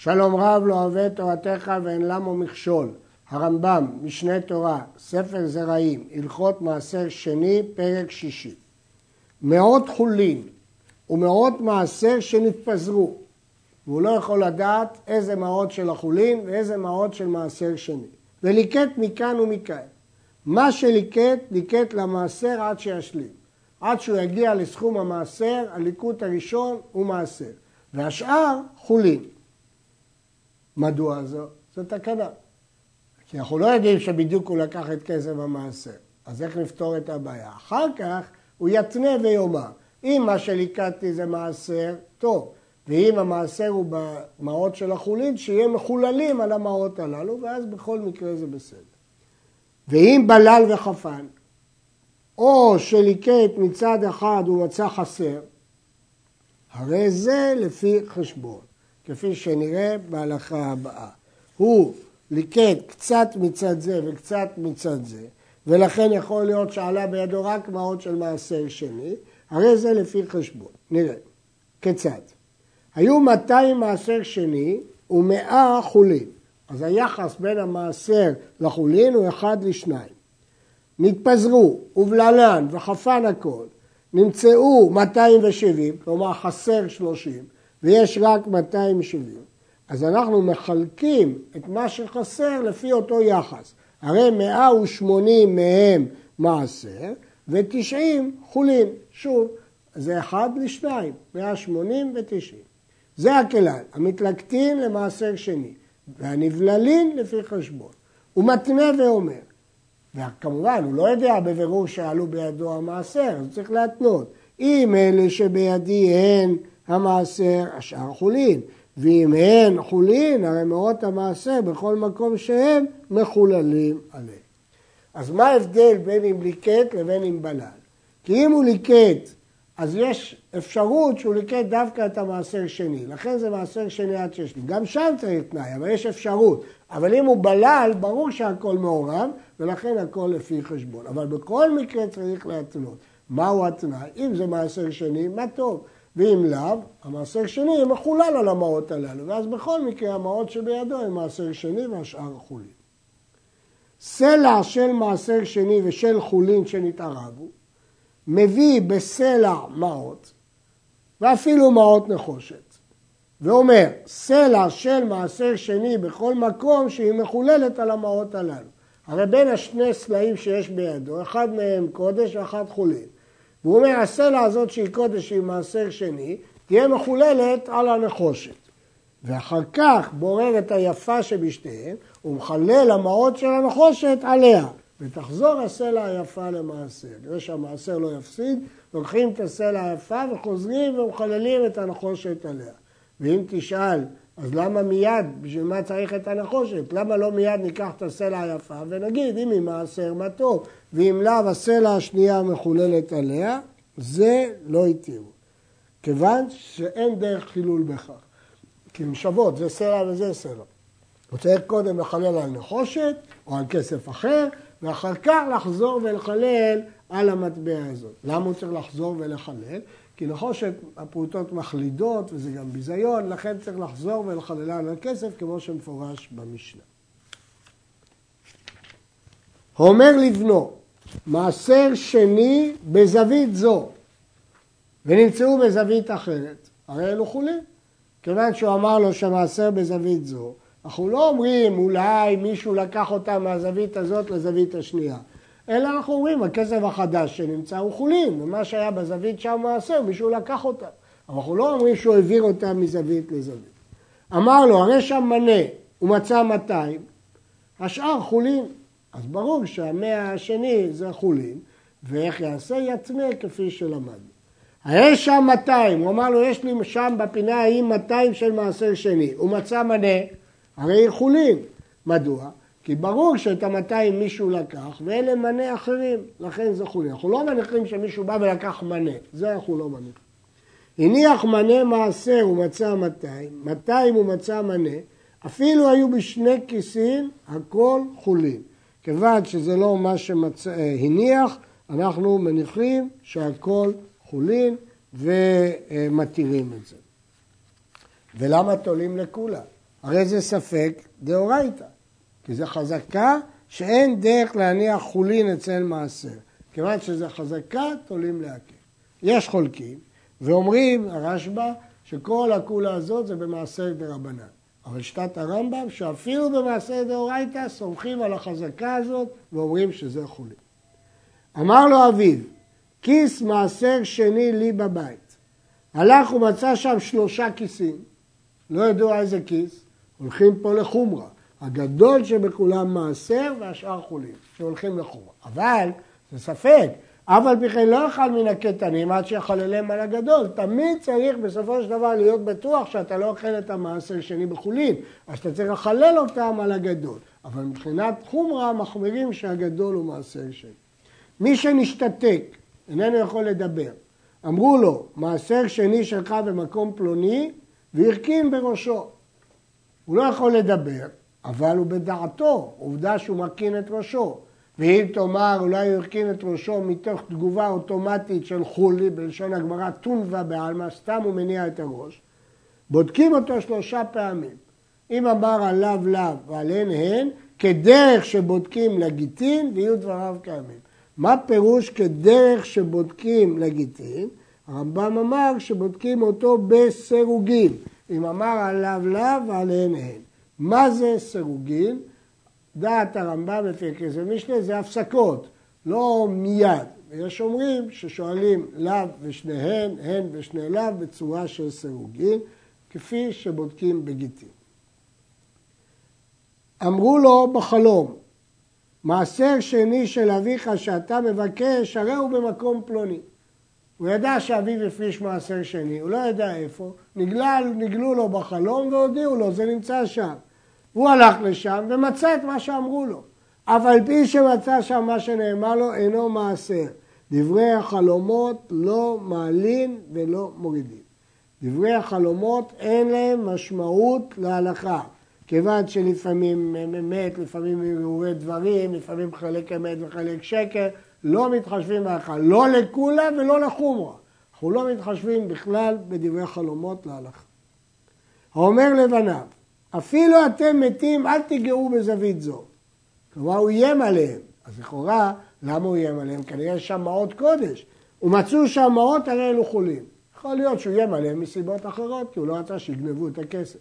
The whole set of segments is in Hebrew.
שלום רב לא אוהב תורתך ואין למו מכשול. הרמב"ם, משנה תורה, ספר זרעים, הלכות מעשר שני, פרק שישי. מאות חולין ומאות מעשר שנתפזרו, והוא לא יכול לדעת איזה מעות של החולין ואיזה מעות של מעשר שני. וליקט מכאן ומכאן. מה שליקט, ליקט למעשר עד שישלים. עד שהוא יגיע לסכום המעשר, הליקוט הראשון הוא מעשר. והשאר חולין. מדוע זו? זו תקנה. כי אנחנו לא יודעים שבדיוק הוא לקח את כסף המעשר. אז איך נפתור את הבעיה? אחר כך הוא יתנה ויאמר, אם מה שליקטתי זה מעשר, טוב. ואם המעשר הוא במעות של החולין, שיהיה מחוללים על המעות הללו, ואז בכל מקרה זה בסדר. ואם בלל וחפן, או שליקט מצד אחד הוא מצא חסר, הרי זה לפי חשבון, כפי שנראה בהלכה הבאה. הוא ליקט קצת מצד זה וקצת מצד זה, ולכן יכול להיות שעלה בידו רק מעות של מעשר שני, הרי זה לפי חשבון. נראה. כיצד? היו 200 מעשר שני ומאה חולין. אז היחס בין המעשר לחולין הוא אחד לשניים. נתפזרו, ובללן וחפן הכל, נמצאו 270, כלומר חסר 30, ויש רק 270, אז אנחנו מחלקים את מה שחסר לפי אותו יחס. הרי 180 מהם מעשר ו-90 חולין. שוב, זה אחד לשניים, 180 ו-90. זה הכלל, המתלקטין למעשר שני, והנבללין לפי חשבון. הוא מתנה ואומר, וכמובן, הוא לא יודע בבירור שעלו בידו המעשר, אז צריך להתנות. אם אלה שבידי הן המעשר, השאר חולין. ואם הן חולין, הרי מאות המעשר בכל מקום שהם מחוללים עליהם. אז מה ההבדל בין אם ליקט לבין אם בלל? כי אם הוא ליקט, אז יש אפשרות שהוא ליקט דווקא את המעשר שני. לכן זה מעשר שני עד שש. גם שם צריך תנאי, אבל יש אפשרות. אבל אם הוא בלל, ברור שהכל מעורב, ולכן הכל לפי חשבון. אבל בכל מקרה צריך להתנות. מהו התנאי? אם זה מעשר שני, מה טוב. ואם לאו, המעשר שני מחולל על המעות הללו, ואז בכל מקרה המעות שבידו הם מעשר שני והשאר חולין. סלע של מעשר שני ושל חולין שנתערבו, מביא בסלע מעות, ואפילו מעות נחושת. ואומר, סלע של מעשר שני בכל מקום שהיא מחוללת על המעות הללו. הרי בין השני סלעים שיש בידו, אחד מהם קודש ואחד חולין. והוא אומר, הסלע הזאת שהיא קודש שהיא מעשר שני, תהיה מחוללת על הנחושת. ואחר כך בורר את היפה שבשתיהם, ומחלל המעות של הנחושת עליה. ותחזור הסלע היפה למעשר. כדי שהמעשר לא יפסיד, לוקחים את הסלע היפה וחוזרים ומחללים את הנחושת עליה. ואם תשאל, אז למה מיד, בשביל מה צריך את הנחושת? למה לא מיד ניקח את הסלע היפה ונגיד, אם היא מעשר, מה טוב, ואם לאו הסלע השנייה מחוללת עליה, זה לא התירו. כיוון שאין דרך חילול בכך. כי הם שוות, זה סלע וזה סלע. הוא צריך קודם לחלל על נחושת או על כסף אחר, ואחר כך לחזור ולחלל על המטבע הזאת. למה הוא צריך לחזור ולחלל? כי נחושת הפרוטות מחלידות וזה גם ביזיון, לכן צריך לחזור ולחללה על הכסף כמו שמפורש במשנה. אומר לבנו, מעשר שני בזווית זו, ונמצאו בזווית אחרת, הרי אלו חולין. כיוון שהוא אמר לו שהמעשר בזווית זו, אנחנו לא אומרים אולי מישהו לקח אותה מהזווית הזאת לזווית השנייה. אלא אנחנו אומרים, הכסף החדש שנמצא הוא חולין, ומה שהיה בזווית שם מעשר, מישהו לקח אותה. אבל אנחנו לא אומרים שהוא העביר אותה מזווית לזווית. אמר לו, הרי שם מנה, הוא מצא 200, השאר חולין. אז ברור שהמאה השני זה חולין, ואיך יעשה? יתנה כפי שלמדנו. הרי שם 200, הוא אמר לו, יש לי שם בפינה ההיא 200 של מעשר שני. הוא מצא מנה, הרי חולין. מדוע? כי ברור שאת המאתיים מישהו לקח, ואלה מנה אחרים, לכן זה חולי. אנחנו לא מניחים שמישהו בא ולקח מנה, זה אנחנו לא מניחים. הניח מנה מעשר ומצא 200, 200 ומצא מנה, אפילו היו בשני כיסים, הכל חולין. כיוון שזה לא מה שהניח, אנחנו מניחים שהכל חולין ומתירים את זה. ולמה תולים לכולה? הרי זה ספק דאורייתא, כי זה חזקה שאין דרך להניח חולין אצל מעשר. כיוון שזה חזקה, תולים להקל. יש חולקים, ואומרים, הרשב"א, שכל הכולה הזאת זה במעשר דרבנן. אבל שיטת הרמב"ם, שאפילו במעשר דאורייתא סומכים על החזקה הזאת ואומרים שזה חולין. אמר לו אביו, כיס מעשר שני לי בבית. הלך ומצא שם שלושה כיסים, לא ידוע איזה כיס, הולכים פה לחומרה. הגדול שבכולם מעשר והשאר חולין, שהולכים לחומרה. אבל, זה ספק, אף על פי כן לא יאכל מן הקטנים עד שיחללם על הגדול. תמיד צריך בסופו של דבר להיות בטוח שאתה לא אוכל את המעשר שני בחולין, אז אתה צריך לחלל אותם על הגדול. אבל מבחינת חומרה מחמירים שהגדול הוא מעשר שני. מי שנשתתק, איננו יכול לדבר, אמרו לו, מעשר שני שלך במקום פלוני, והרכין בראשו. הוא לא יכול לדבר, אבל הוא בדעתו, עובדה שהוא מרכין את ראשו. ואם תאמר, אולי הוא הרכין את ראשו מתוך תגובה אוטומטית של חולי, בלשון הגמרא טונבה בעלמא, סתם הוא מניע את הראש, בודקים אותו שלושה פעמים. אם אמר עליו לאו ועליהן הן, כדרך שבודקים לגיטין ויהיו דבריו קיימים. מה פירוש כדרך שבודקים לגיטין? הרמב"ם אמר שבודקים אותו בסירוגין. אם אמר עליו לאו ועליהן הן. מה זה סירוגין? דעת הרמב"ם לפי כסף משנה זה הפסקות, לא מיד. ויש אומרים ששואלים לאו ושניהן, הן ושני לאו בצורה של סירוגין, כפי שבודקים בגיטין. אמרו לו בחלום, מעשר שני של אביך שאתה מבקש, הרי הוא במקום פלוני. הוא ידע שאביו הפריש מעשר שני, הוא לא ידע איפה, נגלל, נגלו לו בחלום והודיעו לו, זה נמצא שם. הוא הלך לשם ומצא את מה שאמרו לו. אף על פי שמצא שם מה שנאמר לו, אינו מעשר. דברי החלומות לא מעלין ולא מורידין. דברי החלומות אין להם משמעות להלכה. כיוון שלפעמים אמת, לפעמים הרהורי דברים, לפעמים חלק אמת וחלק שקר, לא מתחשבים בהלכה, לא לקולה ולא לחומרה. אנחנו לא מתחשבים בכלל בדברי חלומות להלכה. האומר לבניו, אפילו אתם מתים, אל תיגעו בזווית זו. כלומר, הוא איים עליהם. אז לכאורה, למה הוא איים עליהם? כנראה יש שם מעות קודש. ומצאו שם מעות, הרי אלו חולים. יכול להיות שהוא איים עליהם מסיבות אחרות, כי הוא לא רצה שיגנבו את הכסף.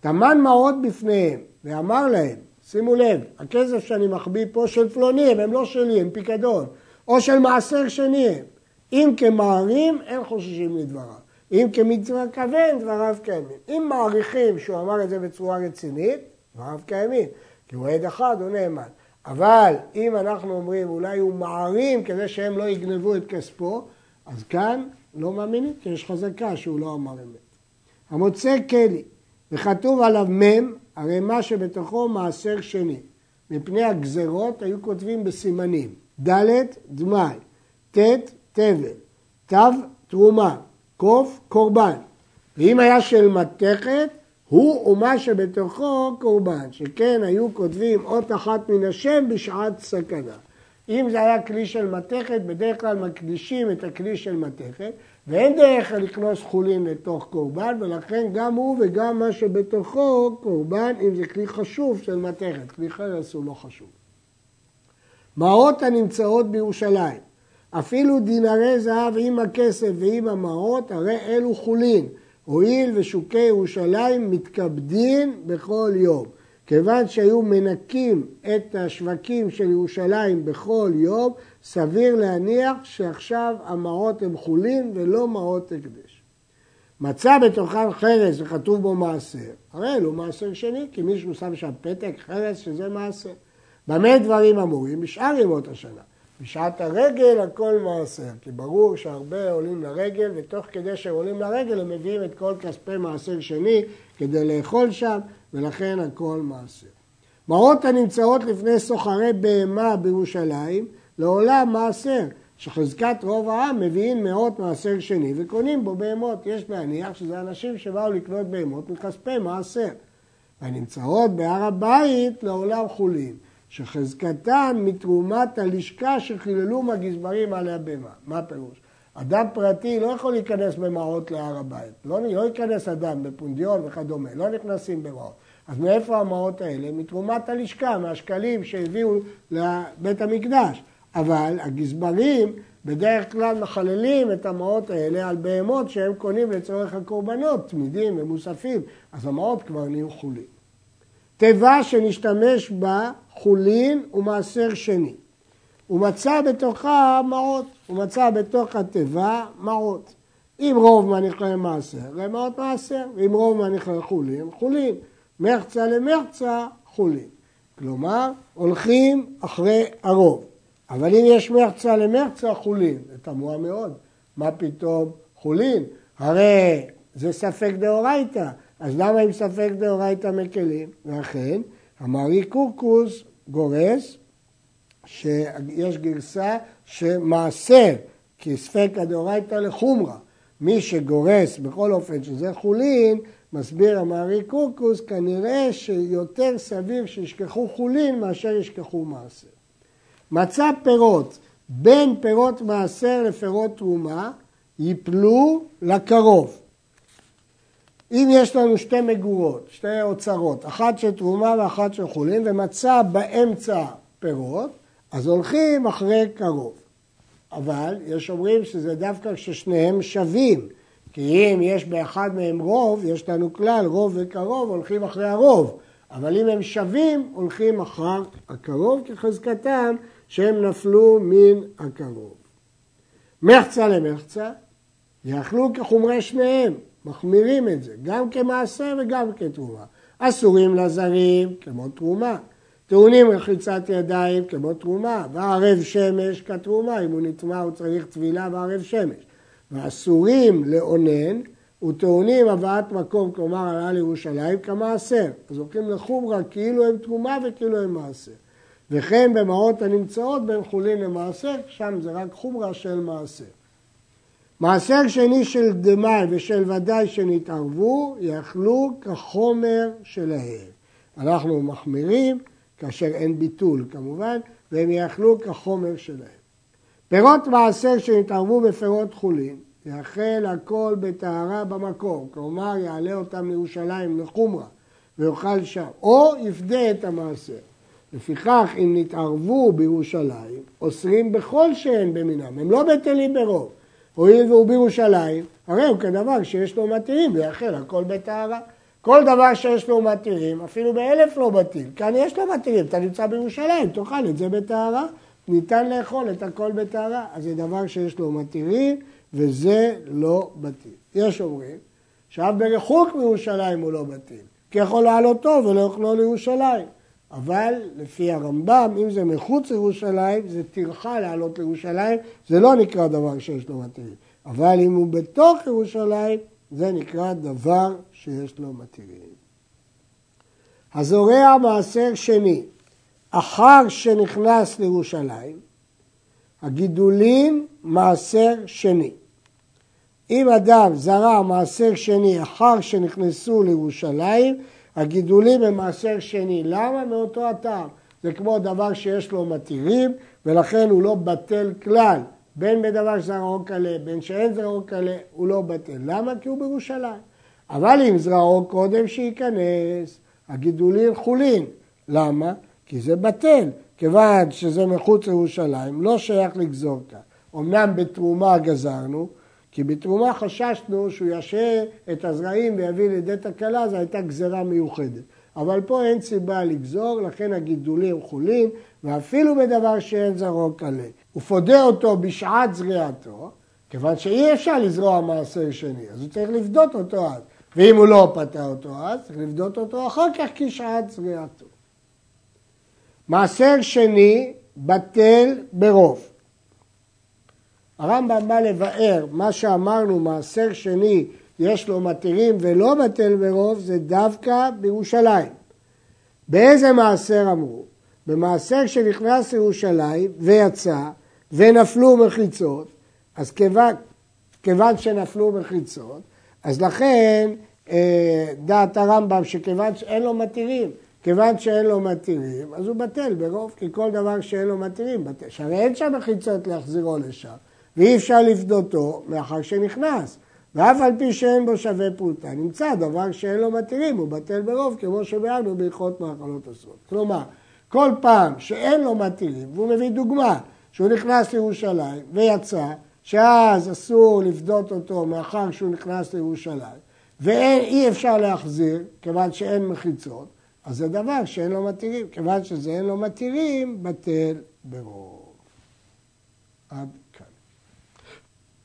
טמן מעות בפניהם, ואמר להם, שימו לב, הכסף שאני מחביא פה של פלוני, הם לא שלי, הם פיקדון, או של מעשר שני הם. אם כמערים, אין חוששים לדבריו. אם כמצווה כוון, דבריו קיימים. אם מעריכים שהוא אמר את זה בצורה רצינית, דבריו קיימים. כי הוא עד אחד, הוא נאמן. אבל אם אנחנו אומרים, אולי הוא מערים כדי שהם לא יגנבו את כספו, אז כאן לא מאמינים, כי יש חזקה שהוא לא אמר אמת. המוצא כלי, וכתוב עליו מ', הרי מה שבתוכו מעשר שני. מפני הגזרות היו כותבים בסימנים, ד' דמאי, ט' תבל, תו תרומה, קוף קורבן. ואם היה של מתכת, הוא ומה שבתוכו קורבן, שכן היו כותבים אות אחת מן השם בשעת סכנה. אם זה היה כלי של מתכת, בדרך כלל מקדישים את הכלי של מתכת, ואין דרך לקנוס חולין לתוך קורבן, ולכן גם הוא וגם מה שבתוכו קורבן, אם זה כלי חשוב של מתכת, כלי חרס הוא לא חשוב. מעות הנמצאות בירושלים, אפילו דינרי זהב עם הכסף ועם המעות, הרי אלו חולין, הואיל ושוקי ירושלים מתכבדים בכל יום. כיוון שהיו מנקים את השווקים של ירושלים בכל יום, סביר להניח שעכשיו המעות הם חולין ולא מעות הקדש. מצא בתוכם חרס וכתוב בו מעשר, הרי אלו מעשר שני, כי מישהו שם שם פתק חרס שזה מעשר. במה דברים אמורים? בשאר ימות השנה. בשעת הרגל הכל מעשר, כי ברור שהרבה עולים לרגל, ותוך כדי שהם עולים לרגל הם מביאים את כל כספי מעשר שני כדי לאכול שם, ולכן הכל מעשר. מעות הנמצאות לפני סוחרי בהמה בירושלים, לעולם מעשר, שחזקת רוב העם מביאים מאות מעשר שני וקונים בו בהמות. יש להניח שזה אנשים שבאו לקנות בהמות מכספי מעשר. הנמצאות בהר הבית לעולם חולין. שחזקתן מתרומת הלשכה שחיללו מהגזברים על הבהמה. מה הפירוש? אדם פרטי לא יכול להיכנס במעות להר הבית. לא, לא ייכנס אדם בפונדיון וכדומה, לא נכנסים במעות. אז מאיפה המעות האלה? מתרומת הלשכה, מהשקלים שהביאו לבית המקדש. אבל הגזברים בדרך כלל מחללים את המעות האלה על בהמות שהם קונים לצורך הקורבנות, תמידים ומוספים, אז המעות כבר נהיו חולין. תיבה שנשתמש בה חולין ומעשר שני. הוא מצא בתוכה מעות, הוא מצא בתוך התיבה מעות. אם רוב מניחי מעשר, למעות מעשר, ואם רוב מניחי חולין, חולין. מחצה למחצה, חולין. כלומר, הולכים אחרי הרוב. אבל אם יש מחצה למחצה, חולין. זה תמוה מאוד. מה פתאום חולין? הרי זה ספק דאורייתא. אז למה עם ספק דאורייתא מקלים? ואכן, המרי קורקוס גורס שיש גרסה שמעשר כספק הדאורייתא לחומרה. מי שגורס בכל אופן שזה חולין, מסביר המערי קורקוס, כנראה שיותר סביר שישכחו חולין מאשר ישכחו מעשר. מצא פירות בין פירות מעשר לפירות תרומה, ייפלו לקרוב. אם יש לנו שתי מגורות, שתי אוצרות, אחת של תרומה ואחת של חולין, ומצא באמצע פירות, אז הולכים אחרי קרוב. אבל יש אומרים שזה דווקא כששניהם שווים, כי אם יש באחד מהם רוב, יש לנו כלל, רוב וקרוב הולכים אחרי הרוב, אבל אם הם שווים, הולכים אחר הקרוב כחזקתם שהם נפלו מן הקרוב. מחצה למחצה, יאכלו כחומרי שניהם, מחמירים את זה, גם כמעשר וגם כתרומה. אסורים לזרים כמו תרומה. טעונים רחיצת ידיים כמו תרומה, וערב שמש כתרומה, אם הוא נטמע הוא צריך טבילה וערב שמש. ואסורים לאונן וטעונים הבאת מקום, כלומר עלה לירושלים כמעשר. אז הולכים לחומרה כאילו הם תרומה וכאילו הם מעשר. וכן במעות הנמצאות בין חולין למעשר, שם זה רק חומרה של מעשר. מעשר שני של דמאי ושל ודאי שנתערבו, יאכלו כחומר שלהם. אנחנו מחמירים, כאשר אין ביטול כמובן, והם יאכלו כחומר שלהם. פירות מעשר שנתערבו בפירות חולין, יאכל הכל בטהרה במקום, כלומר יעלה אותם לירושלים לחומרה ויאכל שם, או יפדה את המעשר. לפיכך, אם נתערבו בירושלים, אוסרים בכל שאין במינם, הם לא בטלים ברוב. הואיל והוא בירושלים, הרי הוא כדבר שיש לו מתירים, ויאכל הכל בטהרה. כל דבר שיש לו מתירים, אפילו באלף לא בטיל. כאן יש לו מתירים, אתה נמצא בירושלים, תאכל את זה בטהרה. ניתן לאכול את הכל בטהרה. אז זה דבר שיש לו מתירים, וזה לא בטיל. יש אומרים שאף ברחוק מירושלים הוא לא בטיל, כי יכול לעלות טוב ולא יאכלו לירושלים. אבל לפי הרמב"ם, אם זה מחוץ לירושלים, זה טרחה לעלות לירושלים, זה לא נקרא דבר שיש לו מתירים. אבל אם הוא בתוך ירושלים, זה נקרא דבר שיש לו מתירים. הזורע מעשר שני, אחר שנכנס לירושלים, הגידולים מעשר שני. אם אדם זרע מעשר שני אחר שנכנסו לירושלים, הגידולים הם מעשר שני. למה? מאותו הטעם. זה כמו דבר שיש לו מתירים, ולכן הוא לא בטל כלל. בין בדבר שזרעו קלה, בין שאין זרעו קלה, הוא לא בטל. למה? כי הוא בירושלים. אבל אם זרעו קודם שייכנס, הגידולים חולין. למה? כי זה בטל. כיוון שזה מחוץ לירושלים, לא שייך לגזור כאן. אמנם בתרומה גזרנו, כי בתרומה חששנו שהוא ישעה את הזרעים ויביא לידי תקלה, זו הייתה גזרה מיוחדת. אבל פה אין סיבה לגזור, לכן הגידולים חולים, ואפילו בדבר שאין זרעו קלה. הוא פודה אותו בשעת זריעתו, כיוון שאי אפשר לזרוע מעשר שני, אז הוא צריך לפדות אותו אז. ואם הוא לא פתה אותו אז, צריך לפדות אותו אחר כך כשעת זריעתו. מעשר שני בטל ברוב. הרמב"ם בא לבאר מה שאמרנו, מעשר שני יש לו מתירים ולא בטל ברוב, זה דווקא בירושלים. באיזה מעשר אמרו? במעשר שנכנס לירושלים ויצא ונפלו מחיצות, אז כיוון, כיוון שנפלו מחיצות, אז לכן אה, דעת הרמב"ם שכיוון שאין לו מתירים, כיוון שאין לו מתירים, אז הוא בטל ברוב, כי כל דבר שאין לו מתירים בטל. שהרי אין שם מחיצות להחזירו לשם. ואי אפשר לפדותו מאחר שנכנס. ואף על פי שאין בו שווה פרוטה, נמצא דבר שאין לו מתירים, הוא בטל ברוב, כמו שביארנו בהלכות מאכלות אסורות. כלומר, כל פעם שאין לו מתירים, והוא מביא דוגמה, שהוא נכנס לירושלים ויצא, שאז אסור לפדות אותו מאחר שהוא נכנס לירושלים, ואי אפשר להחזיר, כיוון שאין מחיצות, אז זה דבר שאין לו מתירים. כיוון שזה אין לו מתירים, בטל ברוב. עד